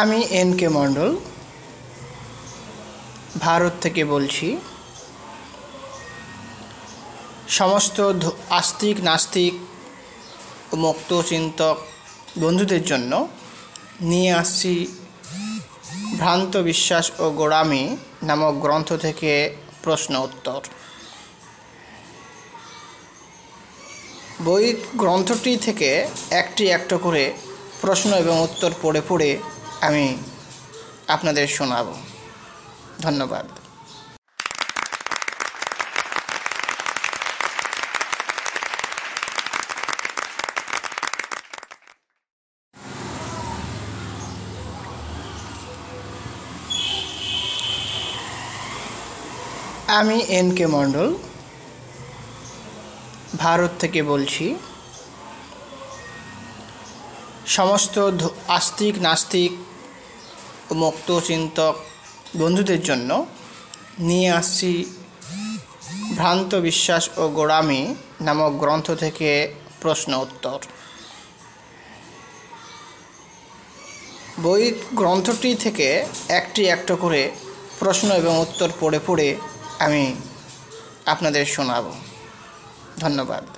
আমি N K মণ্ডল, ভারত থেকে বলছি। সমস্ত আস্তিক, নাস্তিক, মুক্ত, চিন্তক বন্ধুদের জন্য নিয়ে আসছি ভ্রান্ত বিশ্বাস ও গোড়ামি নামক গ্রন্থ থেকে প্রশ্ন উত্তর। বই গ্রন্থটি থেকে একটি একটা করে প্রশ্ন এবং উত্তর পড়ে পড়ে আমি আপনাদের শোনাব। ধন্যবাদ। আমি এন কে মণ্ডল ভারত থেকে বলছি। সমস্ত আস্তিক নাস্তিক মুক্ত চিন্তক বন্ধুদের জন্য নিয়ে আসছি ভ্রান্ত বিশ্বাস ও গোড়ামি নামক গ্রন্থ থেকে প্রশ্ন উত্তর। বই গ্রন্থটি থেকে একটি একটা করে প্রশ্ন এবং উত্তর পড়ে পড়ে আমি আপনাদের শোনাব। ধন্যবাদ।